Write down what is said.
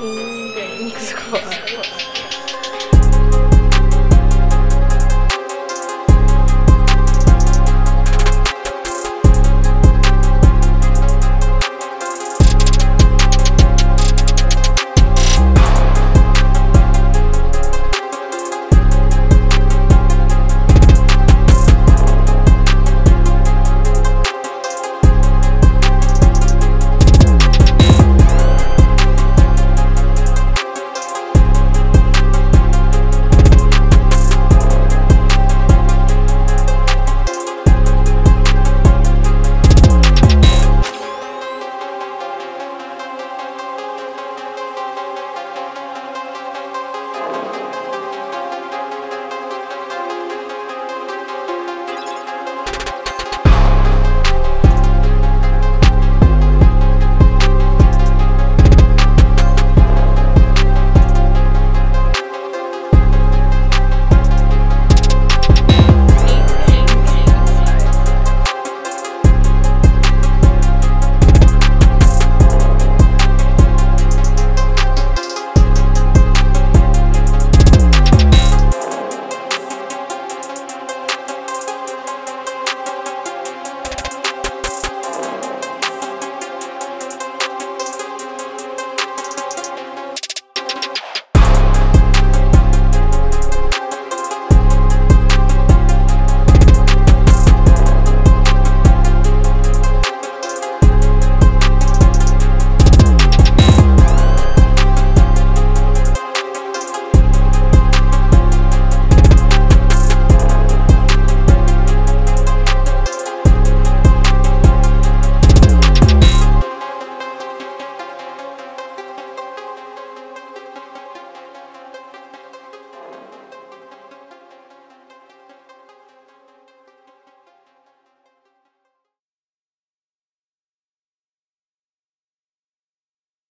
うん。すごい。